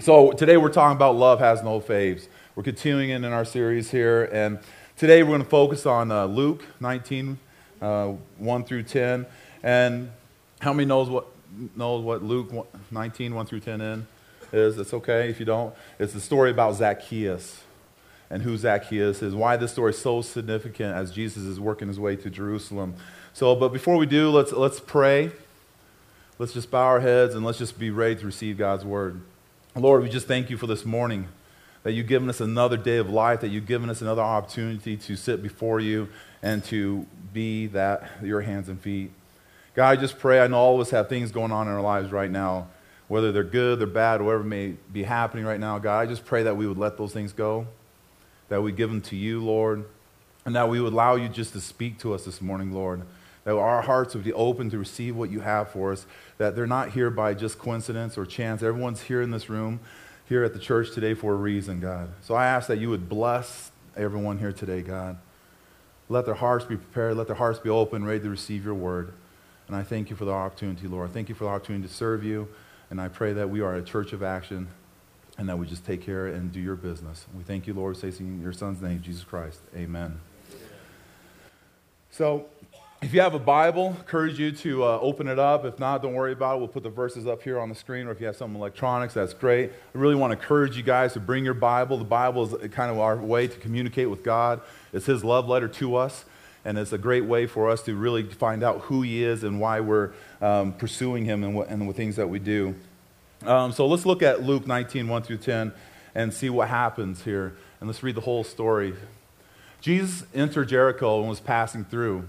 So today we're talking about love has no faves. We're continuing in our series here, and today we're going to focus on uh, Luke 19, uh, 1 through 10. And how many knows what knows what Luke 19, 1 through 10 in is? It's okay if you don't. It's the story about Zacchaeus and who Zacchaeus is, why this story is so significant as Jesus is working his way to Jerusalem. So, but before we do, let's let's pray. Let's just bow our heads and let's just be ready to receive God's word. Lord, we just thank you for this morning, that you've given us another day of life, that you've given us another opportunity to sit before you and to be that, your hands and feet. God, I just pray, I know all of us have things going on in our lives right now, whether they're good, they're bad, whatever may be happening right now. God, I just pray that we would let those things go, that we give them to you, Lord, and that we would allow you just to speak to us this morning, Lord that our hearts would be open to receive what you have for us, that they're not here by just coincidence or chance. Everyone's here in this room, here at the church today for a reason, God. So I ask that you would bless everyone here today, God. Let their hearts be prepared, let their hearts be open, ready to receive your word. And I thank you for the opportunity, Lord. Thank you for the opportunity to serve you. And I pray that we are a church of action and that we just take care and do your business. We thank you, Lord, say in your son's name, Jesus Christ. Amen. So, if you have a Bible, encourage you to uh, open it up. If not, don't worry about it. We'll put the verses up here on the screen, or if you have some electronics, that's great. I really want to encourage you guys to bring your Bible. The Bible is kind of our way to communicate with God. It's His love letter to us, and it's a great way for us to really find out who He is and why we're um, pursuing Him and, what, and the things that we do. Um, so let's look at Luke 19, 1 through 10, and see what happens here. And let's read the whole story. Jesus entered Jericho and was passing through.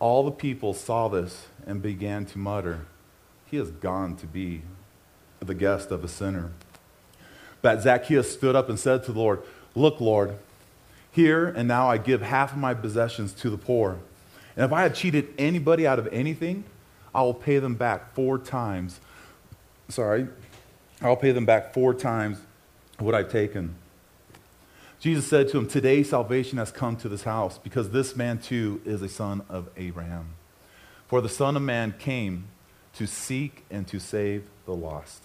All the people saw this and began to mutter, He has gone to be the guest of a sinner. But Zacchaeus stood up and said to the Lord, Look, Lord, here and now I give half of my possessions to the poor. And if I have cheated anybody out of anything, I will pay them back four times. Sorry, I'll pay them back four times what I've taken. Jesus said to him, Today salvation has come to this house, because this man too is a son of Abraham. For the Son of Man came to seek and to save the lost.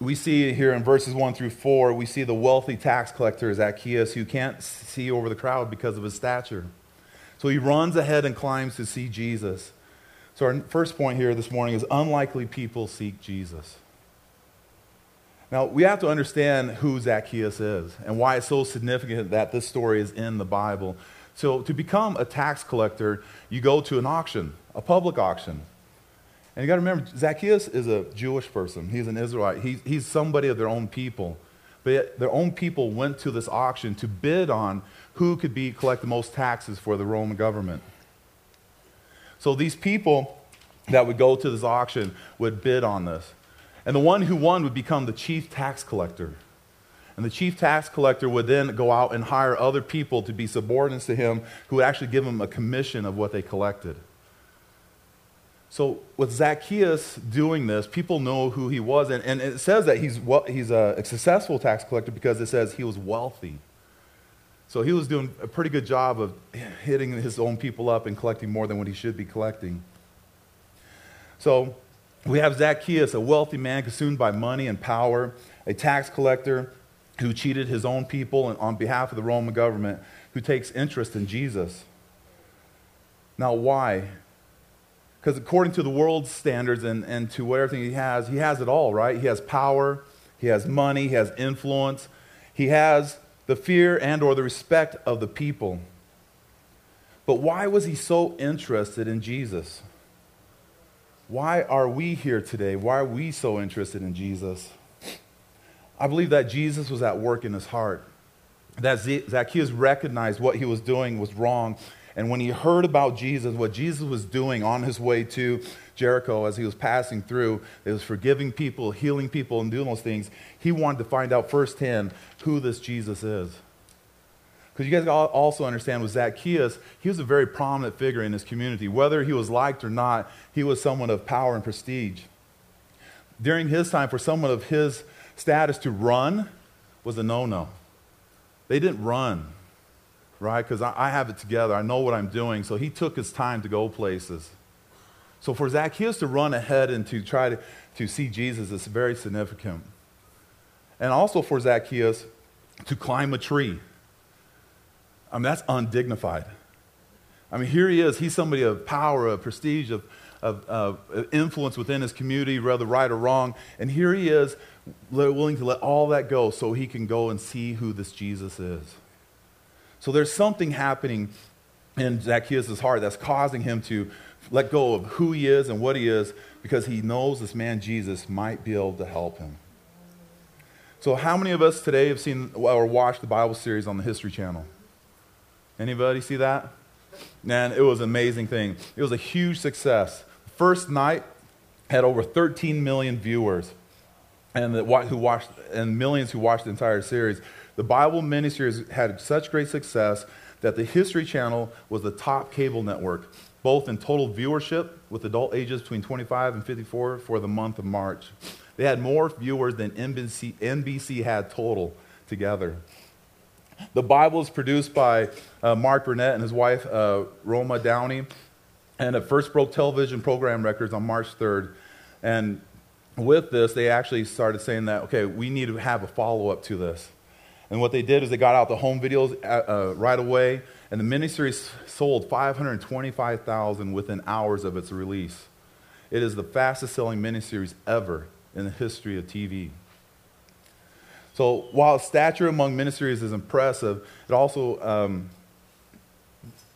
We see here in verses 1 through 4, we see the wealthy tax collector Zacchaeus who can't see over the crowd because of his stature. So he runs ahead and climbs to see Jesus. So, our first point here this morning is unlikely people seek Jesus. Now, we have to understand who Zacchaeus is and why it's so significant that this story is in the Bible. So, to become a tax collector, you go to an auction, a public auction. And you got to remember, Zacchaeus is a Jewish person. He's an Israelite. He's, he's somebody of their own people. But their own people went to this auction to bid on who could be collect the most taxes for the Roman government. So these people that would go to this auction would bid on this. And the one who won would become the chief tax collector. And the chief tax collector would then go out and hire other people to be subordinates to him who would actually give him a commission of what they collected. So, with Zacchaeus doing this, people know who he was. And, and it says that he's, he's a successful tax collector because it says he was wealthy. So, he was doing a pretty good job of hitting his own people up and collecting more than what he should be collecting. So, we have Zacchaeus, a wealthy man consumed by money and power, a tax collector who cheated his own people and on behalf of the Roman government, who takes interest in Jesus. Now, why? Because according to the world's standards and, and to what everything he has, he has it all, right? He has power, he has money, he has influence, he has the fear and or the respect of the people. But why was he so interested in Jesus? Why are we here today? Why are we so interested in Jesus? I believe that Jesus was at work in his heart, that Zacchaeus recognized what he was doing was wrong, And when he heard about Jesus, what Jesus was doing on his way to Jericho as he was passing through, it was forgiving people, healing people, and doing those things, he wanted to find out firsthand who this Jesus is. Because you guys also understand with Zacchaeus, he was a very prominent figure in his community. Whether he was liked or not, he was someone of power and prestige. During his time, for someone of his status to run was a no no. They didn't run, right? Because I, I have it together. I know what I'm doing. So he took his time to go places. So for Zacchaeus to run ahead and to try to, to see Jesus is very significant. And also for Zacchaeus to climb a tree. I mean, that's undignified. I mean, here he is. He's somebody of power, of prestige, of, of, of influence within his community, whether right or wrong. And here he is, willing to let all that go so he can go and see who this Jesus is. So there's something happening in Zacchaeus' heart that's causing him to let go of who he is and what he is because he knows this man Jesus might be able to help him. So, how many of us today have seen or watched the Bible series on the History Channel? Anybody see that? Man, it was an amazing thing. It was a huge success. First night had over 13 million viewers and the, who watched and millions who watched the entire series. The Bible miniseries had such great success that the History Channel was the top cable network, both in total viewership with adult ages between 25 and 54 for the month of March. They had more viewers than NBC, NBC had total together. The Bible is produced by uh, Mark Burnett and his wife, uh, Roma Downey, and it first broke television program records on March 3rd. And with this, they actually started saying that, okay, we need to have a follow up to this. And what they did is they got out the home videos uh, uh right away, and the miniseries sold 525,000 within hours of its release. It is the fastest selling miniseries ever in the history of TV. So while stature among miniseries is impressive, it also um,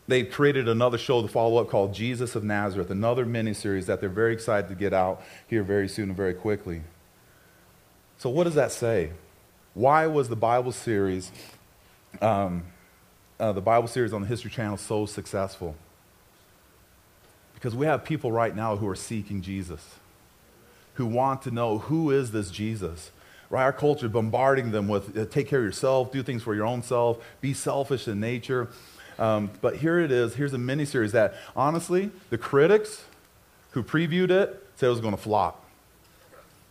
they created another show to follow up called Jesus of Nazareth, another miniseries that they're very excited to get out here very soon and very quickly. So, what does that say? Why was the Bible series, um, uh, the Bible series on the History Channel, so successful? Because we have people right now who are seeking Jesus, who want to know who is this Jesus. Right? Our culture bombarding them with uh, take care of yourself, do things for your own self, be selfish in nature. Um, but here it is. Here's a miniseries that, honestly, the critics who previewed it said it was going to flop.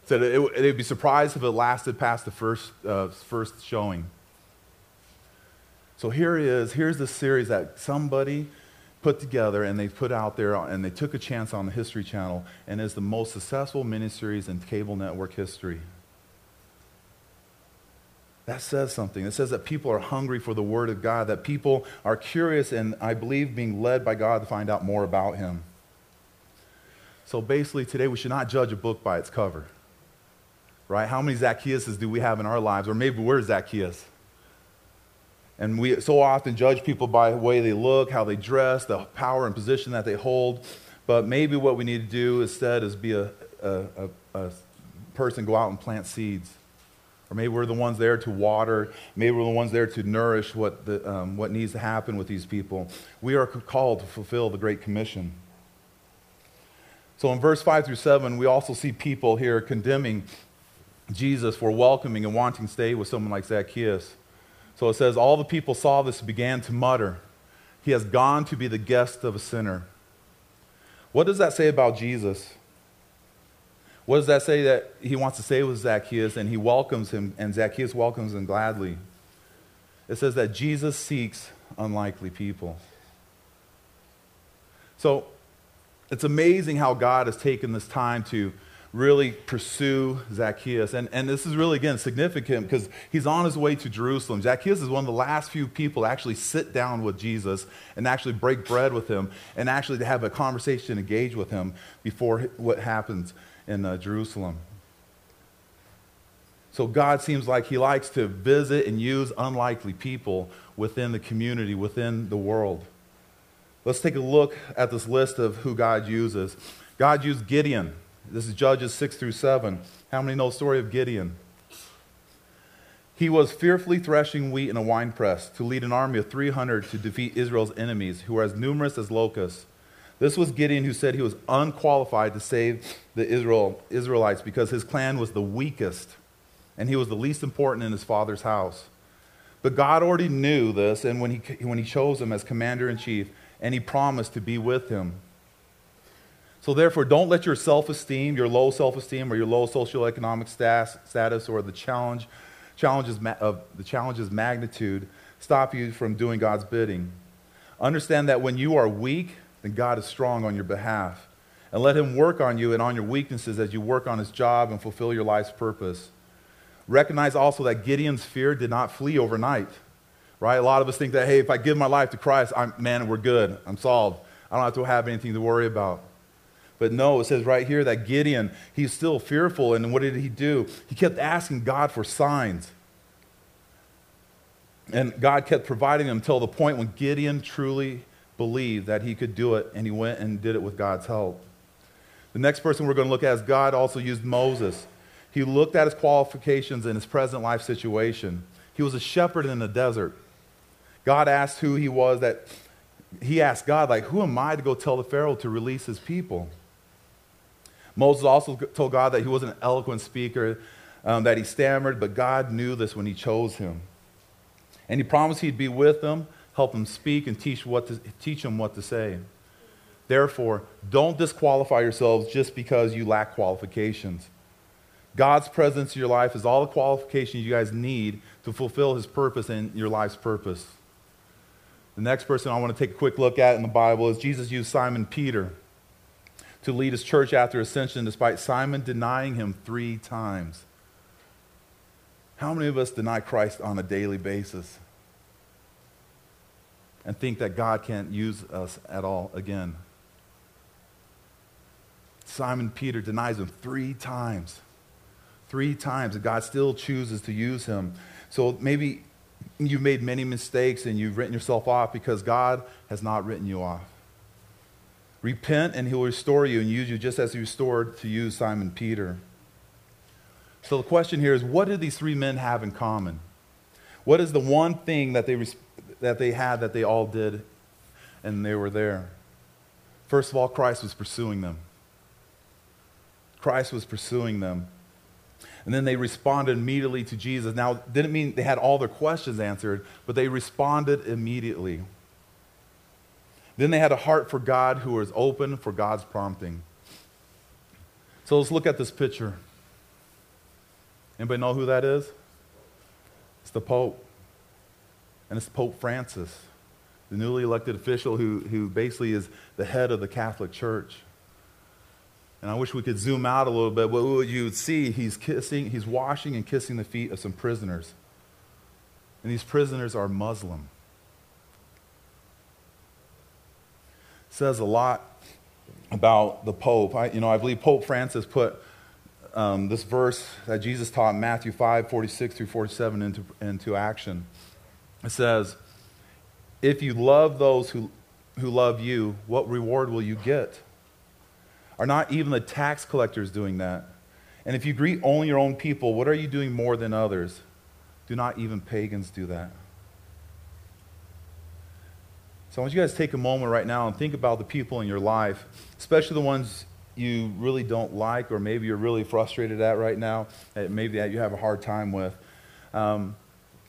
Said it, it, they'd be surprised if it lasted past the first, uh, first showing. So here it is. Here's the series that somebody put together and they put out there and they took a chance on the History Channel and is the most successful miniseries in cable network history. That says something. It says that people are hungry for the Word of God, that people are curious and, I believe, being led by God to find out more about Him. So basically, today we should not judge a book by its cover. Right? How many Zacchaeuses do we have in our lives? Or maybe we're Zacchaeus. And we so often judge people by the way they look, how they dress, the power and position that they hold. But maybe what we need to do instead is be a, a, a, a person, go out and plant seeds or maybe we're the ones there to water. Maybe we're the ones there to nourish what, the, um, what needs to happen with these people. We are called to fulfill the Great Commission. So in verse 5 through 7, we also see people here condemning Jesus for welcoming and wanting to stay with someone like Zacchaeus. So it says, All the people saw this and began to mutter, He has gone to be the guest of a sinner. What does that say about Jesus? What does that say that he wants to say with Zacchaeus and he welcomes him and Zacchaeus welcomes him gladly? It says that Jesus seeks unlikely people. So it's amazing how God has taken this time to really pursue Zacchaeus. And, and this is really, again, significant because he's on his way to Jerusalem. Zacchaeus is one of the last few people to actually sit down with Jesus and actually break bread with him and actually to have a conversation, engage with him before what happens in uh, Jerusalem. So God seems like He likes to visit and use unlikely people within the community, within the world. Let's take a look at this list of who God uses. God used Gideon. This is Judges 6 through 7. How many know the story of Gideon? He was fearfully threshing wheat in a winepress to lead an army of 300 to defeat Israel's enemies, who were as numerous as locusts. This was Gideon who said he was unqualified to save the Israel, Israelites because his clan was the weakest and he was the least important in his father's house. But God already knew this, and when he, when he chose him as commander in chief, and he promised to be with him. So, therefore, don't let your self esteem, your low self esteem, or your low socioeconomic status, or the challenge challenges of the challenge's magnitude stop you from doing God's bidding. Understand that when you are weak, then God is strong on your behalf. And let Him work on you and on your weaknesses as you work on His job and fulfill your life's purpose. Recognize also that Gideon's fear did not flee overnight. Right? A lot of us think that, hey, if I give my life to Christ, I'm, man, we're good. I'm solved. I don't have to have anything to worry about. But no, it says right here that Gideon, he's still fearful. And what did he do? He kept asking God for signs. And God kept providing him until the point when Gideon truly believed that he could do it, and he went and did it with God's help. The next person we're going to look at is God also used Moses. He looked at his qualifications in his present life situation. He was a shepherd in the desert. God asked who he was that he asked God, like, who am I to go tell the Pharaoh to release his people? Moses also told God that he was an eloquent speaker, um, that he stammered, but God knew this when he chose him. And he promised he'd be with them, help them speak, and teach, what to, teach him what to say. Therefore, don't disqualify yourselves just because you lack qualifications. God's presence in your life is all the qualifications you guys need to fulfill his purpose and your life's purpose. The next person I want to take a quick look at in the Bible is Jesus used Simon Peter to lead his church after ascension, despite Simon denying him three times. How many of us deny Christ on a daily basis and think that God can't use us at all again? Simon Peter denies him three times. Three times, and God still chooses to use him. So maybe you've made many mistakes and you've written yourself off because God has not written you off. Repent and he'll restore you and use you just as he restored to use Simon Peter. So the question here is what do these three men have in common? What is the one thing that they, that they had that they all did and they were there? First of all, Christ was pursuing them. Christ was pursuing them. And then they responded immediately to Jesus. Now, didn't mean they had all their questions answered, but they responded immediately. Then they had a heart for God who was open for God's prompting. So let's look at this picture. Anybody know who that is? It's the Pope. And it's Pope Francis, the newly elected official who, who basically is the head of the Catholic Church. And I wish we could zoom out a little bit, what you would see, he's kissing, he's washing and kissing the feet of some prisoners. And these prisoners are Muslim. says a lot about the Pope. I, you know, I believe Pope Francis put um, this verse that Jesus taught Matthew 5, 46 through 47 into, into action. It says, If you love those who, who love you, what reward will you get? Are not even the tax collectors doing that? And if you greet only your own people, what are you doing more than others? Do not even pagans do that? So I want you guys to take a moment right now and think about the people in your life, especially the ones you really don't like or maybe you're really frustrated at right now, maybe that you have a hard time with. Um,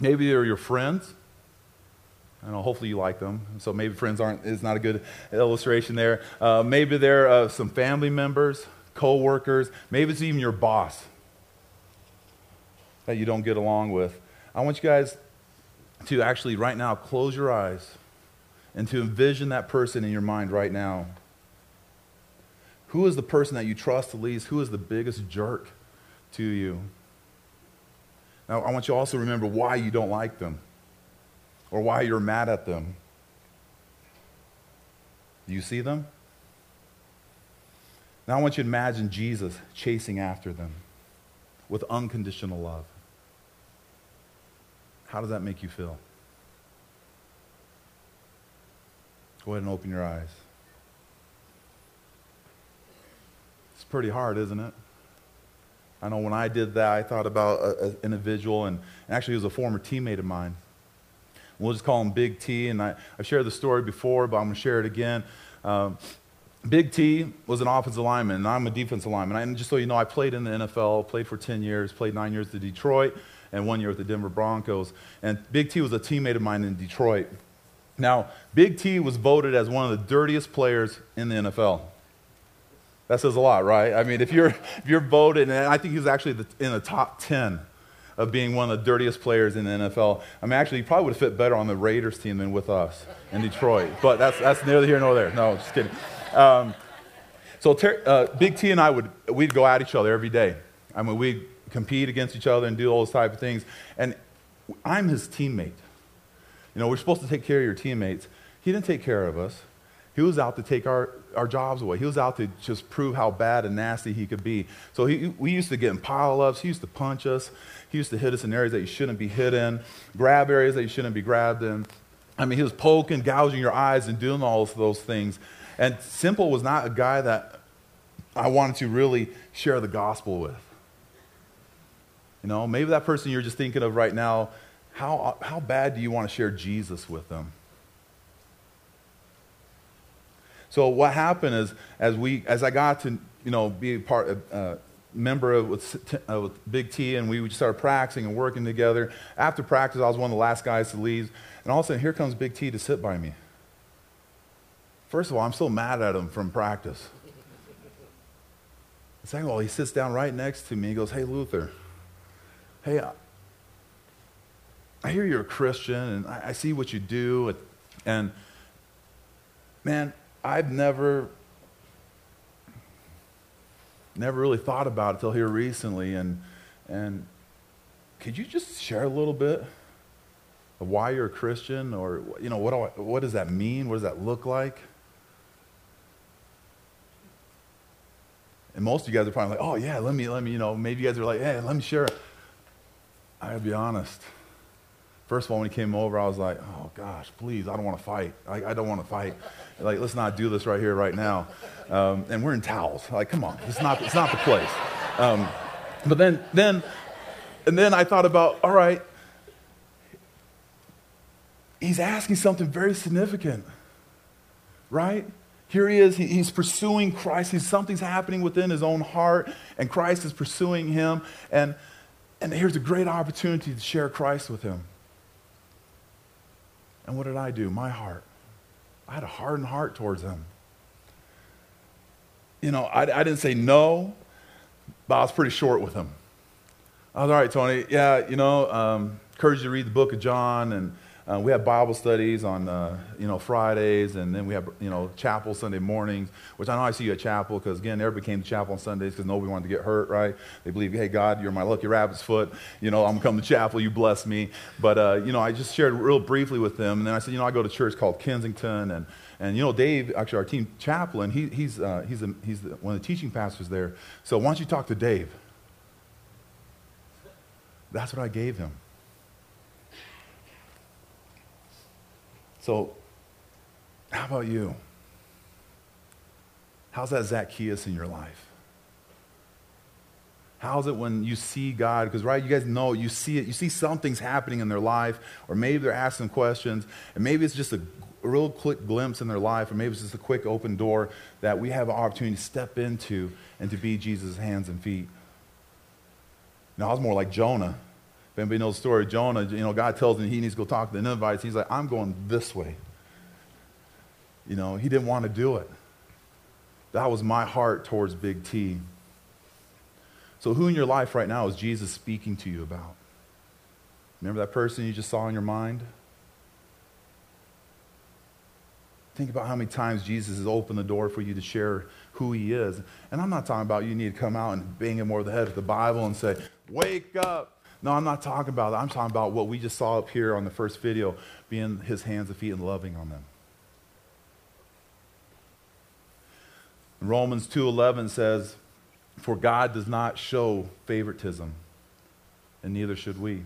maybe they're your friends. I know, hopefully you like them. So maybe friends aren't is not a good illustration there. Uh, maybe they're uh, some family members, co-workers. Maybe it's even your boss that you don't get along with. I want you guys to actually right now close your eyes and to envision that person in your mind right now. Who is the person that you trust the least? Who is the biggest jerk to you? Now, I want you also to remember why you don't like them or why you're mad at them. Do you see them? Now, I want you to imagine Jesus chasing after them with unconditional love. How does that make you feel? Go ahead and open your eyes. It's pretty hard, isn't it? I know when I did that, I thought about an individual, and actually, he was a former teammate of mine. We'll just call him Big T. And I, I've shared the story before, but I'm going to share it again. Um, Big T was an offensive lineman, and I'm a defensive lineman. And just so you know, I played in the NFL, played for 10 years, played nine years at Detroit, and one year with the Denver Broncos. And Big T was a teammate of mine in Detroit. Now, Big T was voted as one of the dirtiest players in the NFL. That says a lot, right? I mean, if you're, if you're voted, and I think he was actually in the top 10 of being one of the dirtiest players in the NFL. I mean, actually, he probably would have fit better on the Raiders team than with us in Detroit. But that's, that's neither here nor there. No, just kidding. Um, so uh, Big T and I would we'd go at each other every day. I mean, we'd compete against each other and do all those type of things. And I'm his teammate. You know, we're supposed to take care of your teammates. He didn't take care of us. He was out to take our, our jobs away. He was out to just prove how bad and nasty he could be. So he, we used to get in pile ups. He used to punch us. He used to hit us in areas that you shouldn't be hit in, grab areas that you shouldn't be grabbed in. I mean, he was poking, gouging your eyes, and doing all those things. And Simple was not a guy that I wanted to really share the gospel with. You know, maybe that person you're just thinking of right now, how, how bad do you want to share Jesus with them? So what happened is, as we, as I got to, you know, be a part uh, member of, with, uh, with Big T, and we started practicing and working together. After practice, I was one of the last guys to leave, and all of a sudden, here comes Big T to sit by me. First of all, I'm still mad at him from practice. Second of all, he sits down right next to me. He goes, "Hey, Luther. Hey, I, hear you're a Christian, and I, I see what you do, and man, I've never never really thought about it until here recently. And, and could you just share a little bit of why you're a Christian or, you know, what, do I, what does that mean? What does that look like? And most of you guys are probably like, oh, yeah, let me, let me, you know, maybe you guys are like, hey, let me share. I gotta be honest. First of all, when he came over, I was like, oh gosh, please, I don't want to fight. I, I don't want to fight. Like, let's not do this right here, right now. Um, and we're in towels. Like, come on, it's not, it's not the place. Um, but then, then, and then I thought about, all right, he's asking something very significant, right? Here he is, he, he's pursuing Christ. He's, something's happening within his own heart, and Christ is pursuing him. And, and here's a great opportunity to share Christ with him. And what did I do? My heart. I had a hardened heart towards him. You know, I, I didn't say no, but I was pretty short with him. I was all right, Tony. Yeah, you know, um, encourage you to read the book of John and uh, we have Bible studies on, uh, you know, Fridays, and then we have, you know, chapel Sunday mornings, which I know I see you at chapel because, again, everybody came to chapel on Sundays because nobody wanted to get hurt, right? They believe, hey, God, you're my lucky rabbit's foot. You know, I'm come to chapel. You bless me. But, uh, you know, I just shared real briefly with them. And then I said, you know, I go to church called Kensington. And, and you know, Dave, actually, our team chaplain, he, he's, uh, he's, a, he's the, one of the teaching pastors there. So why don't you talk to Dave? That's what I gave him. So, how about you? How's that Zacchaeus in your life? How's it when you see God? Because, right, you guys know, you see it, you see something's happening in their life, or maybe they're asking questions, and maybe it's just a, real quick glimpse in their life, or maybe it's just a quick open door that we have an opportunity to step into and to be Jesus' hands and feet. Now, I was more like Jonah. Anybody knows the story of Jonah, you know, God tells him he needs to go talk to the Ninevites. He's like, I'm going this way. You know, he didn't want to do it. That was my heart towards Big T. So, who in your life right now is Jesus speaking to you about? Remember that person you just saw in your mind? Think about how many times Jesus has opened the door for you to share who he is. And I'm not talking about you need to come out and bang him over the head with the Bible and say, Wake up. No, I'm not talking about that. I'm talking about what we just saw up here on the first video, being his hands and feet and loving on them. Romans 2:11 says, "For God does not show favoritism, and neither should we.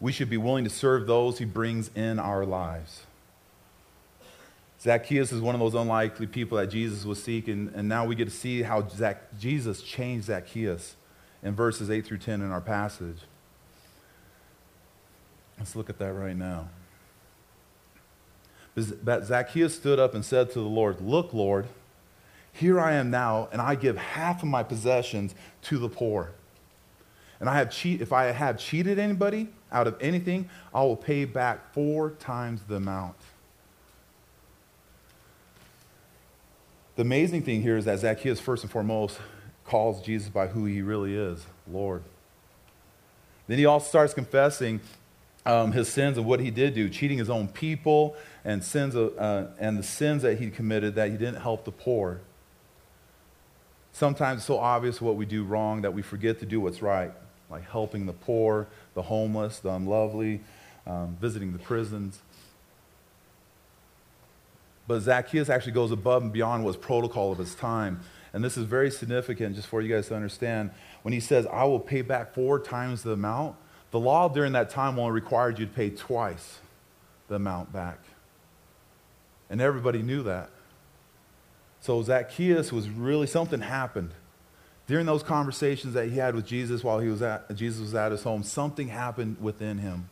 We should be willing to serve those he brings in our lives." Zacchaeus is one of those unlikely people that Jesus was seeking, and now we get to see how Zac- Jesus changed Zacchaeus in verses 8 through 10 in our passage. Let's look at that right now. But Zacchaeus stood up and said to the Lord, Look, Lord, here I am now, and I give half of my possessions to the poor. And I have cheat, if I have cheated anybody out of anything, I will pay back four times the amount. The amazing thing here is that Zacchaeus, first and foremost, calls Jesus by who he really is Lord. Then he also starts confessing um, his sins and what he did do, cheating his own people and, sins of, uh, and the sins that he committed that he didn't help the poor. Sometimes it's so obvious what we do wrong that we forget to do what's right, like helping the poor, the homeless, the unlovely, um, visiting the prisons. But Zacchaeus actually goes above and beyond what's protocol of his time. And this is very significant just for you guys to understand. When he says, I will pay back four times the amount, the law during that time only required you to pay twice the amount back. And everybody knew that. So Zacchaeus was really, something happened. During those conversations that he had with Jesus while he was at, Jesus was at his home, something happened within him.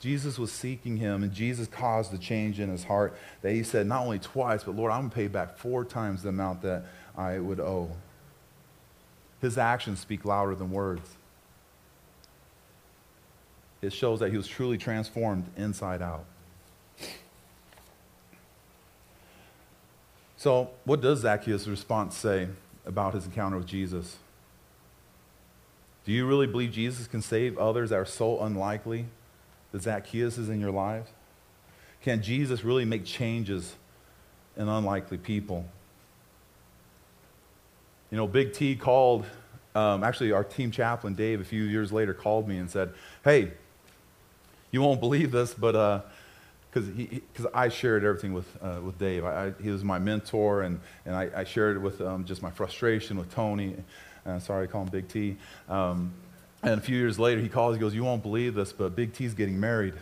Jesus was seeking him, and Jesus caused a change in his heart that he said, not only twice, but Lord, I'm going to pay back four times the amount that I would owe. His actions speak louder than words. It shows that he was truly transformed inside out. So, what does Zacchaeus' response say about his encounter with Jesus? Do you really believe Jesus can save others that are so unlikely that Zacchaeus is in your lives? Can Jesus really make changes in unlikely people? You know, Big T called, um, actually, our team chaplain, Dave, a few years later called me and said, Hey, you won't believe this, but uh, because because I shared everything with uh, with Dave. I, I, he was my mentor, and and I, I shared it with um, just my frustration with Tony. Uh, sorry, I call him Big T. Um, and a few years later, he calls. He goes, "You won't believe this, but Big T's getting married."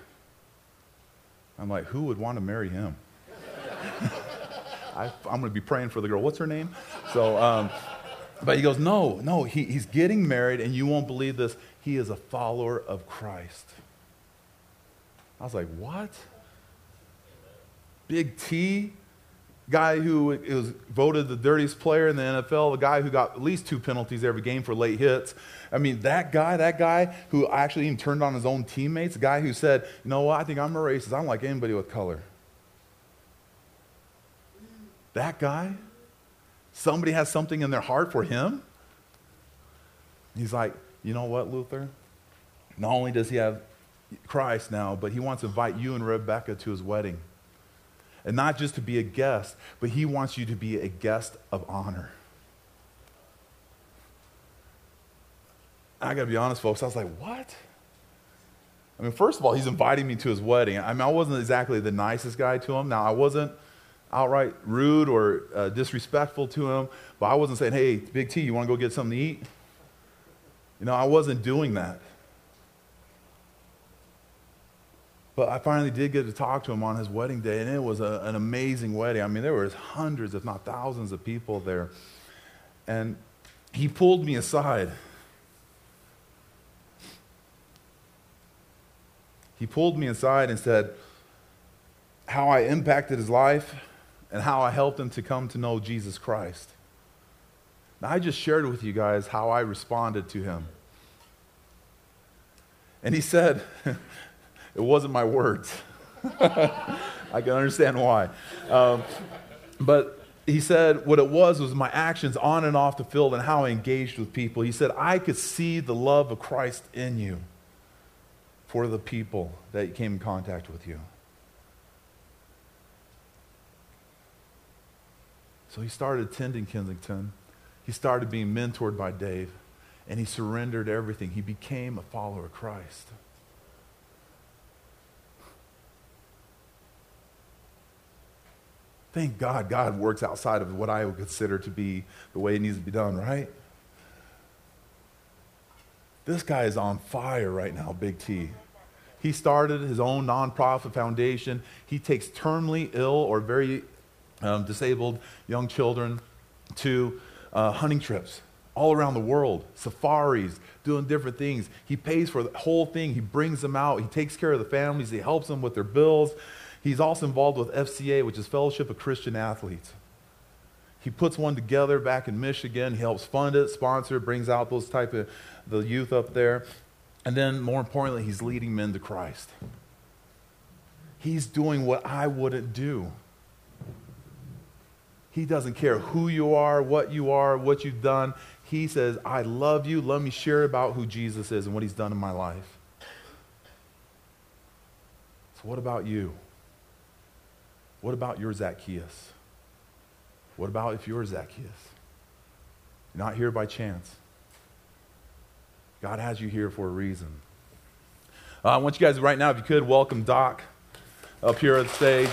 I'm like, "Who would want to marry him?" I, am going to be praying for the girl. What's her name? So, um, but he goes, "No, no, he, he's getting married, and you won't believe this. He is a follower of Christ." I was like, "What?" Big T, guy who was voted the dirtiest player in the NFL, the guy who got at least two penalties every game for late hits. I mean, that guy, that guy who actually even turned on his own teammates, the guy who said, you know what, I think I'm a racist. I don't like anybody with color. That guy, somebody has something in their heart for him. He's like, you know what, Luther? Not only does he have Christ now, but he wants to invite you and Rebecca to his wedding. And not just to be a guest, but he wants you to be a guest of honor. I got to be honest, folks. I was like, what? I mean, first of all, he's inviting me to his wedding. I mean, I wasn't exactly the nicest guy to him. Now, I wasn't outright rude or uh, disrespectful to him, but I wasn't saying, hey, Big T, you want to go get something to eat? You know, I wasn't doing that. But I finally did get to talk to him on his wedding day, and it was a, an amazing wedding. I mean, there were hundreds, if not thousands, of people there. And he pulled me aside. He pulled me aside and said how I impacted his life and how I helped him to come to know Jesus Christ. Now, I just shared with you guys how I responded to him. And he said, It wasn't my words. I can understand why. Um, but he said what it was was my actions on and off the field and how I engaged with people. He said, I could see the love of Christ in you for the people that came in contact with you. So he started attending Kensington. He started being mentored by Dave, and he surrendered everything. He became a follower of Christ. Thank God God works outside of what I would consider to be the way it needs to be done, right? This guy is on fire right now, Big T. He started his own nonprofit foundation. He takes terminally ill or very um, disabled young children to uh, hunting trips all around the world, safaris, doing different things. He pays for the whole thing. He brings them out. He takes care of the families. He helps them with their bills. He's also involved with FCA, which is Fellowship of Christian Athletes. He puts one together back in Michigan. He helps fund it, sponsor brings out those type of the youth up there. And then more importantly, he's leading men to Christ. He's doing what I wouldn't do. He doesn't care who you are, what you are, what you've done. He says, I love you. Let me share about who Jesus is and what he's done in my life. So, what about you? What about your Zacchaeus? What about if you're Zacchaeus? You're not here by chance. God has you here for a reason. Uh, I want you guys right now, if you could, welcome Doc up here on stage.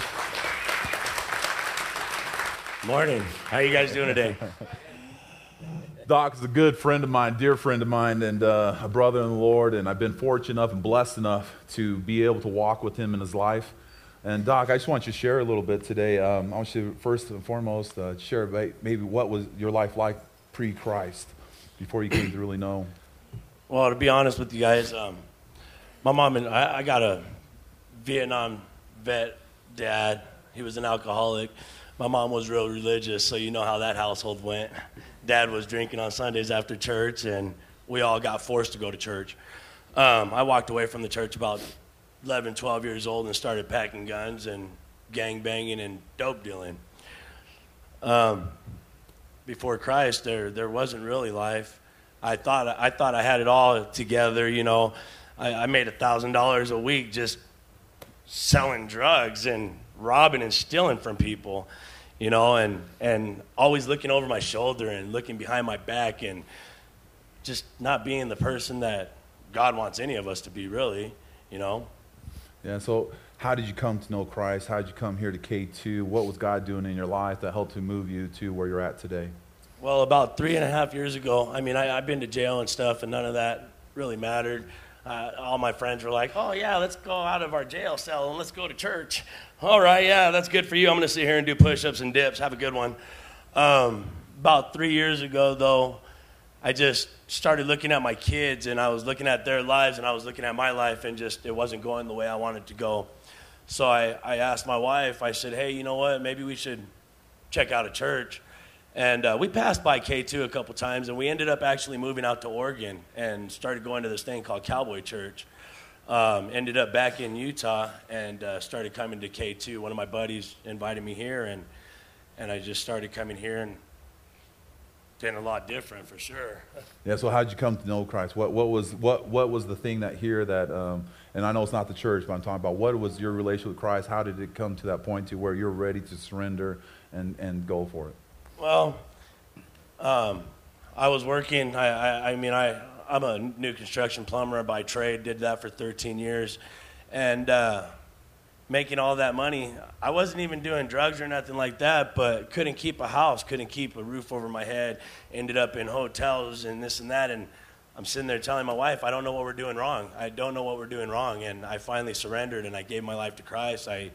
Morning. How you guys doing today? Doc is a good friend of mine, dear friend of mine, and uh, a brother in the Lord. And I've been fortunate enough and blessed enough to be able to walk with him in his life. And Doc, I just want you to share a little bit today. Um, I want you to first and foremost uh, share maybe what was your life like pre-Christ, before you came to really know. Well, to be honest with you guys, um, my mom and I, I got a Vietnam vet dad. He was an alcoholic my mom was real religious, so you know how that household went. Dad was drinking on Sundays after church, and we all got forced to go to church. Um, I walked away from the church about 11, 12 years old and started packing guns and gang banging and dope dealing. Um, before Christ, there there wasn't really life. I thought I thought I had it all together. You know, I, I made a thousand dollars a week just selling drugs and robbing and stealing from people, you know, and, and always looking over my shoulder and looking behind my back and just not being the person that God wants any of us to be, really, you know. Yeah, so how did you come to know Christ? How did you come here to K2? What was God doing in your life that helped to move you to where you're at today? Well, about three and a half years ago, I mean, I, I've been to jail and stuff, and none of that really mattered. Uh, all my friends were like, "Oh yeah, let's go out of our jail cell and let's go to church." All right, yeah, that's good for you. I'm going to sit here and do push-ups and dips. Have a good one. Um, about three years ago, though, I just started looking at my kids and I was looking at their lives and I was looking at my life and just it wasn't going the way I wanted to go. So I, I asked my wife. I said, "Hey, you know what? Maybe we should check out a church." And uh, we passed by K2 a couple times, and we ended up actually moving out to Oregon and started going to this thing called Cowboy Church. Um, ended up back in Utah and uh, started coming to K2. One of my buddies invited me here, and, and I just started coming here and been a lot different for sure. yeah. So how did you come to know Christ? What what was what what was the thing that here that um, and I know it's not the church, but I'm talking about what was your relationship with Christ? How did it come to that point to where you're ready to surrender and and go for it? Well, um, I was working. I, I, I mean I I'm a new construction plumber by trade. Did that for 13 years, and uh, making all that money. I wasn't even doing drugs or nothing like that, but couldn't keep a house, couldn't keep a roof over my head. Ended up in hotels and this and that, and I'm sitting there telling my wife, I don't know what we're doing wrong. I don't know what we're doing wrong, and I finally surrendered and I gave my life to Christ. I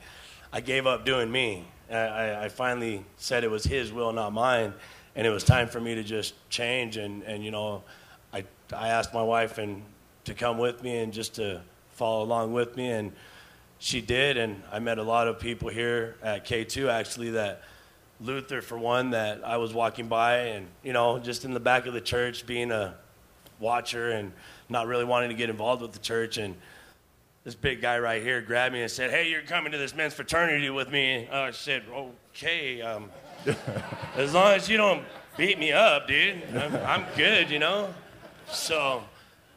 I gave up doing me. I, I finally said it was His will, not mine, and it was time for me to just change and and you know I asked my wife and to come with me and just to follow along with me, and she did. And I met a lot of people here at K2 actually that Luther, for one, that I was walking by and, you know, just in the back of the church being a watcher and not really wanting to get involved with the church. And this big guy right here grabbed me and said, Hey, you're coming to this men's fraternity with me. I said, Okay. Um, as long as you don't beat me up, dude, I'm, I'm good, you know? So,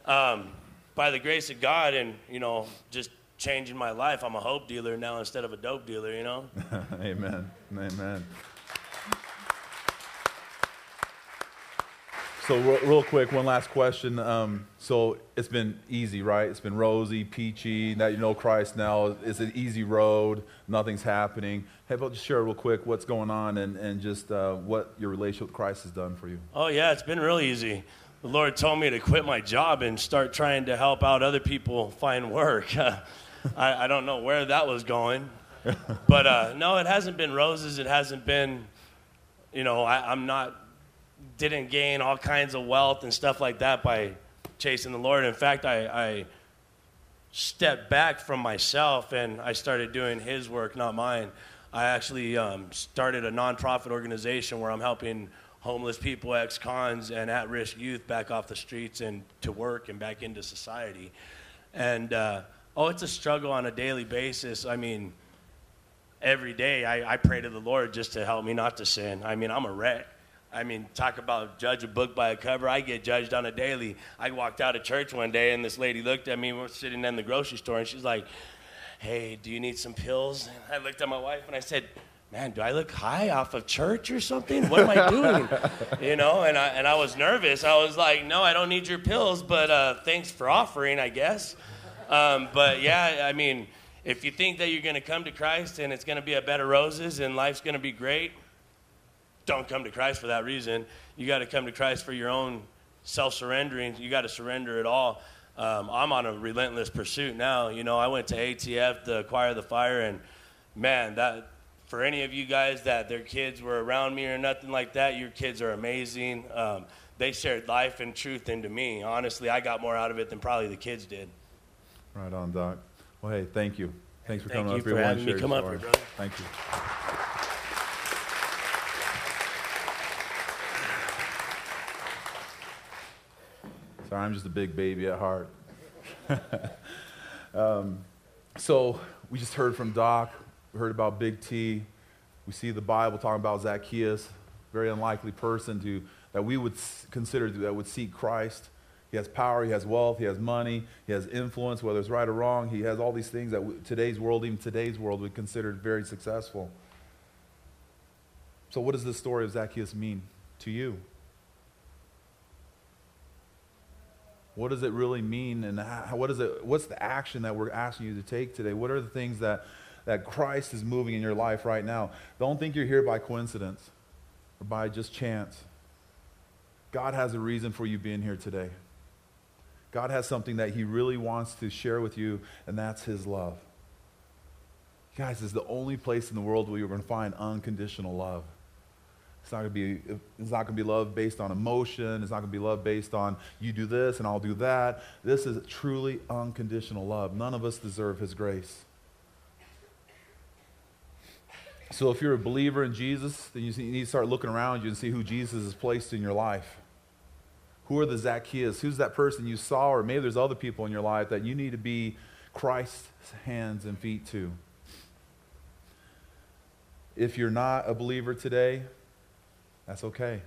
um, by the grace of God and, you know, just changing my life, I'm a hope dealer now instead of a dope dealer, you know? Amen. Amen. So, real quick, one last question. Um, so, it's been easy, right? It's been rosy, peachy. Now you know Christ now. It's an easy road. Nothing's happening. Hey, about just share real quick what's going on and, and just uh, what your relationship with Christ has done for you. Oh, yeah, it's been really easy the Lord told me to quit my job and start trying to help out other people find work. I, I, don't know where that was going. But uh, no, it hasn't been roses. It hasn't been, you know, I, I'm not didn't gain all kinds of wealth and stuff like that by chasing the Lord. In fact, I, I stepped back from myself and I started doing His work, not mine. I actually um, started a nonprofit organization where I'm helping homeless people, ex cons, and at risk youth back off the streets and to work and back into society. And uh, oh, it's a struggle on a daily basis. I mean, every day I, I pray to the Lord just to help me not to sin. I mean, I'm a wreck. I mean, talk about judge a book by a cover. I get judged on a daily. I walked out of church one day and this lady looked at me. We are sitting in the grocery store and she's like, Hey, do you need some pills? And I looked at my wife and I said, Man, do I look high off of church or something? What am I doing? you know, and I, and I was nervous. I was like, No, I don't need your pills, but uh, thanks for offering, I guess. Um, but yeah, I mean, if you think that you're going to come to Christ and it's going to be a bed of roses and life's going to be great, don't come to Christ for that reason. You got to come to Christ for your own self surrendering. You got to surrender it all. Um, I'm on a relentless pursuit now. You know, I went to ATF, Acquire the Fire, and man, that for any of you guys that their kids were around me or nothing like that, your kids are amazing. Um, they shared life and truth into me. Honestly, I got more out of it than probably the kids did. Right on, Doc. Well, hey, thank you. Thanks for thank coming up here. For having me come up here, brother. Thank you. Sorry, I'm just a big baby at heart. um, so we just heard from Doc. We heard about Big T. We see the Bible talking about Zacchaeus, very unlikely person to, that we would consider that would seek Christ. He has power, he has wealth, he has money, he has influence, whether it's right or wrong. He has all these things that today's world, even today's world, would consider very successful. So, what does the story of Zacchaeus mean to you? What does it really mean, and how, what is it? What's the action that we're asking you to take today? What are the things that that Christ is moving in your life right now? Don't think you're here by coincidence or by just chance. God has a reason for you being here today. God has something that He really wants to share with you, and that's His love. Guys, is the only place in the world where you're going to find unconditional love. It's not going to be, it's not going to be love based on emotion. It's not going to be love based on you do this and I'll do that. This is truly unconditional love. None of us deserve His grace. So if you're a believer in Jesus, then you need to start looking around you and see who Jesus has placed in your life. Who are the Zacchaeus? Who's that person you saw? Or maybe there's other people in your life that you need to be Christ's hands and feet to. If you're not a believer today, that's okay.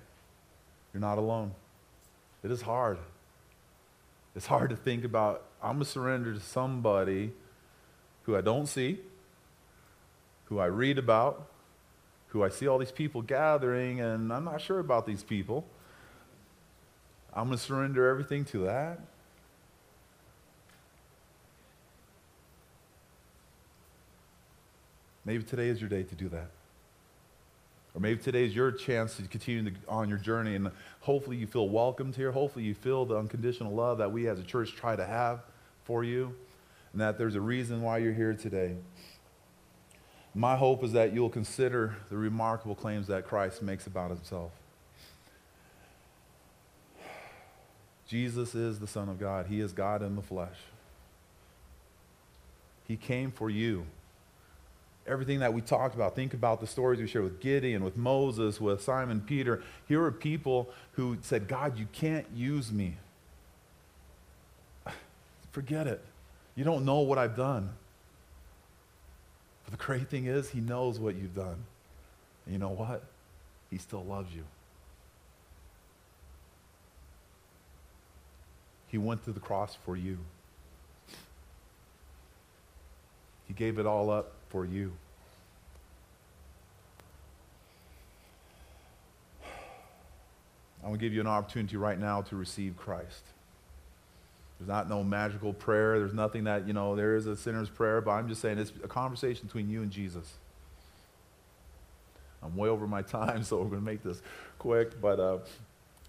You're not alone. It is hard. It's hard to think about, I'm going to surrender to somebody who I don't see, who I read about, who I see all these people gathering, and I'm not sure about these people. I'm going to surrender everything to that. Maybe today is your day to do that. Or maybe today is your chance to continue on your journey, and hopefully you feel welcomed here. Hopefully you feel the unconditional love that we as a church try to have for you, and that there's a reason why you're here today. My hope is that you'll consider the remarkable claims that Christ makes about himself. Jesus is the Son of God. He is God in the flesh. He came for you. Everything that we talked about, think about the stories we shared with Gideon, with Moses, with Simon Peter. Here are people who said, God, you can't use me. Forget it. You don't know what I've done. But the great thing is, He knows what you've done. And you know what? He still loves you. He went to the cross for you. He gave it all up for you. I want to give you an opportunity right now to receive Christ. There's not no magical prayer. There's nothing that, you know, there is a sinner's prayer, but I'm just saying it's a conversation between you and Jesus. I'm way over my time, so we're going to make this quick, but uh,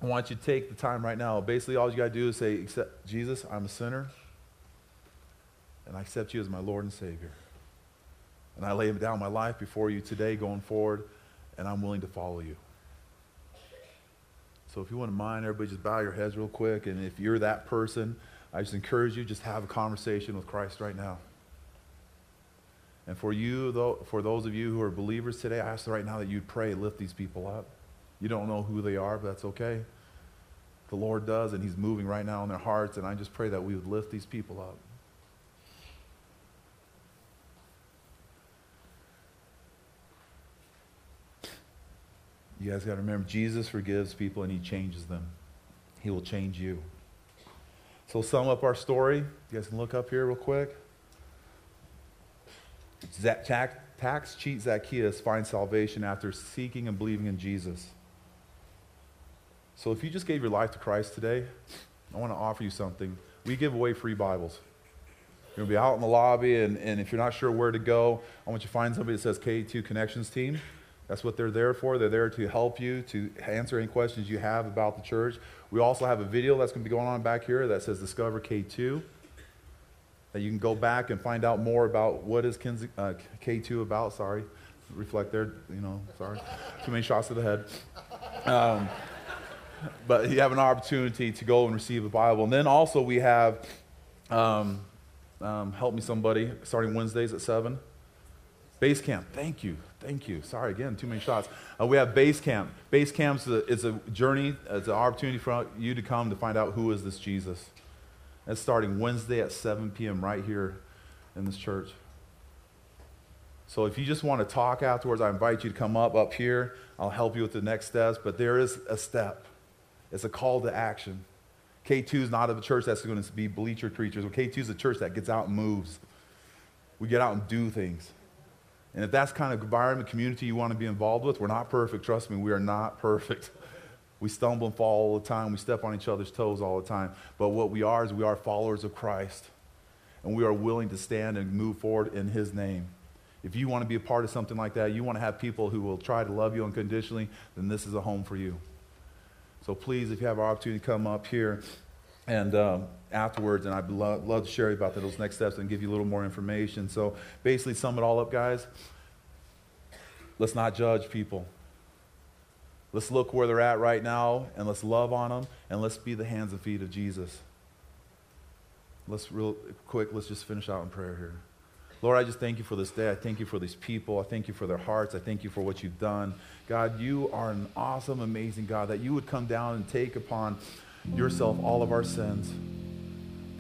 I want you to take the time right now. Basically, all you got to do is say, accept Jesus, I'm a sinner, and I accept you as my Lord and Savior. And I lay down my life before you today going forward, and I'm willing to follow you. So if you wouldn't mind, everybody just bow your heads real quick. And if you're that person, I just encourage you just have a conversation with Christ right now. And for you, though, for those of you who are believers today, I ask right now that you'd pray, lift these people up. You don't know who they are, but that's okay. The Lord does, and He's moving right now in their hearts, and I just pray that we would lift these people up. You guys got to remember, Jesus forgives people and He changes them. He will change you. So, sum up our story. You guys can look up here real quick. Tax, tax cheat Zacchaeus finds salvation after seeking and believing in Jesus. So if you just gave your life to Christ today, I want to offer you something. We give away free Bibles. You're going to be out in the lobby, and, and if you're not sure where to go, I want you to find somebody that says K2 Connections Team. That's what they're there for. They're there to help you, to answer any questions you have about the church. We also have a video that's going to be going on back here that says Discover K2 that you can go back and find out more about what is uh, K2 about. Sorry, reflect there. You know, sorry, too many shots to the head. Um, but you have an opportunity to go and receive a Bible, and then also we have um, um, help me somebody starting Wednesdays at seven. Base camp. Thank you. Thank you. Sorry again, too many shots. Uh, we have base camp. Base camp is a, a journey. It's an opportunity for you to come to find out who is this Jesus. It's starting Wednesday at 7 p.m. right here in this church. So if you just want to talk afterwards, I invite you to come up up here. I'll help you with the next steps, but there is a step. It's a call to action. K2 is not a church that's going to be bleacher creatures. K2 is a church that gets out and moves. We get out and do things. And if that's kind of environment, community you want to be involved with, we're not perfect. Trust me, we are not perfect. We stumble and fall all the time. We step on each other's toes all the time. But what we are is we are followers of Christ. And we are willing to stand and move forward in His name. If you want to be a part of something like that, you want to have people who will try to love you unconditionally, then this is a home for you. So please, if you have an opportunity to come up here and um, afterwards, and I'd love, love to share about those next steps and give you a little more information. So basically, sum it all up, guys. Let's not judge people. Let's look where they're at right now and let's love on them and let's be the hands and feet of Jesus. Let's real quick, let's just finish out in prayer here. Lord, I just thank you for this day. I thank you for these people. I thank you for their hearts. I thank you for what you've done. God, you are an awesome, amazing God that you would come down and take upon yourself all of our sins.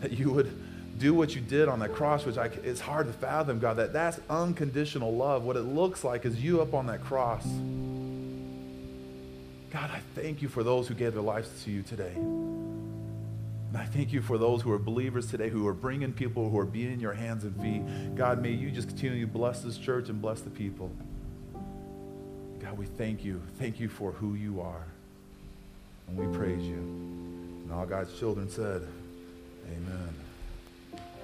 That you would do what you did on that cross, which I, it's hard to fathom, God, that that's unconditional love. What it looks like is you up on that cross. God, I thank you for those who gave their lives to you today. And I thank you for those who are believers today, who are bringing people who are being in your hands and feet. God, may you just continue to bless this church and bless the people. God, we thank you. Thank you for who you are. And we praise you. And all God's children said,